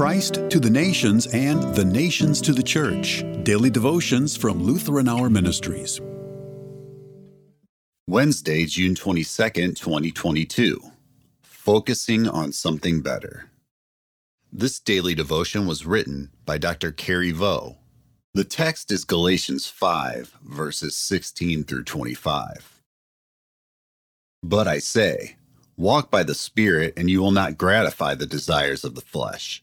Christ to the nations and the nations to the church. Daily devotions from Lutheran Hour Ministries. Wednesday, June 22nd, 2022. Focusing on something better. This daily devotion was written by Dr. Kari Vo. The text is Galatians 5, verses 16 through 25. But I say, walk by the Spirit, and you will not gratify the desires of the flesh.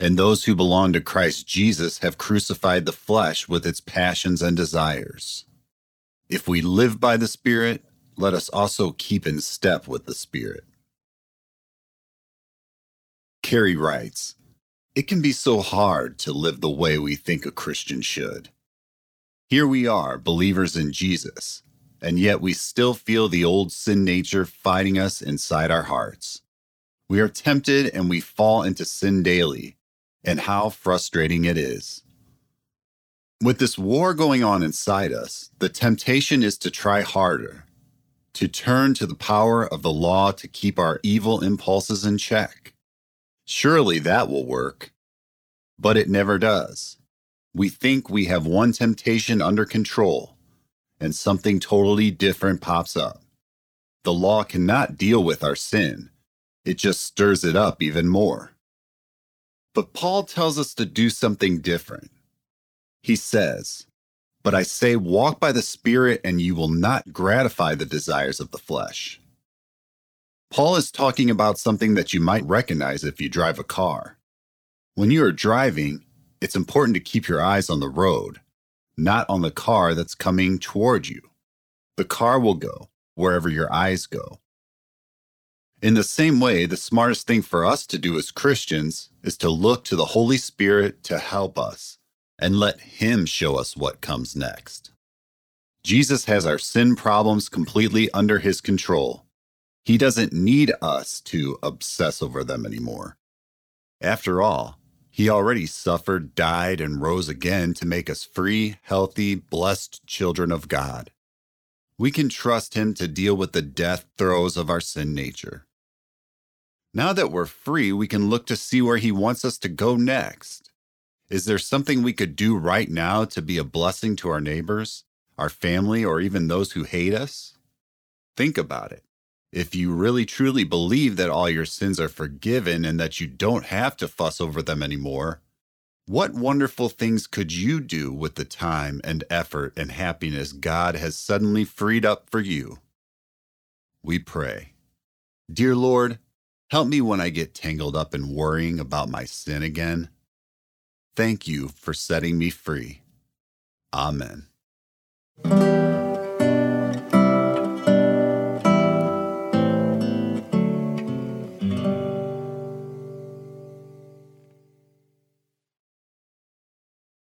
And those who belong to Christ Jesus have crucified the flesh with its passions and desires. If we live by the Spirit, let us also keep in step with the Spirit. Kari writes, It can be so hard to live the way we think a Christian should. Here we are, believers in Jesus, and yet we still feel the old sin nature fighting us inside our hearts. We are tempted and we fall into sin daily, and how frustrating it is. With this war going on inside us, the temptation is to try harder, to turn to the power of the law to keep our evil impulses in check. Surely that will work. But it never does. We think we have one temptation under control, and something totally different pops up. The law cannot deal with our sin, it just stirs it up even more. But Paul tells us to do something different. He says, But I say, walk by the Spirit, and you will not gratify the desires of the flesh. Paul is talking about something that you might recognize if you drive a car. When you are driving, it's important to keep your eyes on the road, not on the car that's coming toward you. The car will go wherever your eyes go. In the same way, the smartest thing for us to do as Christians is to look to the Holy Spirit to help us and let Him show us what comes next. Jesus has our sin problems completely under His control. He doesn't need us to obsess over them anymore. After all, He already suffered, died, and rose again to make us free, healthy, blessed children of God. We can trust Him to deal with the death throes of our sin nature. Now that we're free, we can look to see where He wants us to go next. Is there something we could do right now to be a blessing to our neighbors, our family, or even those who hate us? Think about it. If you really truly believe that all your sins are forgiven and that you don't have to fuss over them anymore, what wonderful things could you do with the time and effort and happiness God has suddenly freed up for you? We pray. Dear Lord, Help me when I get tangled up in worrying about my sin again. Thank you for setting me free. Amen.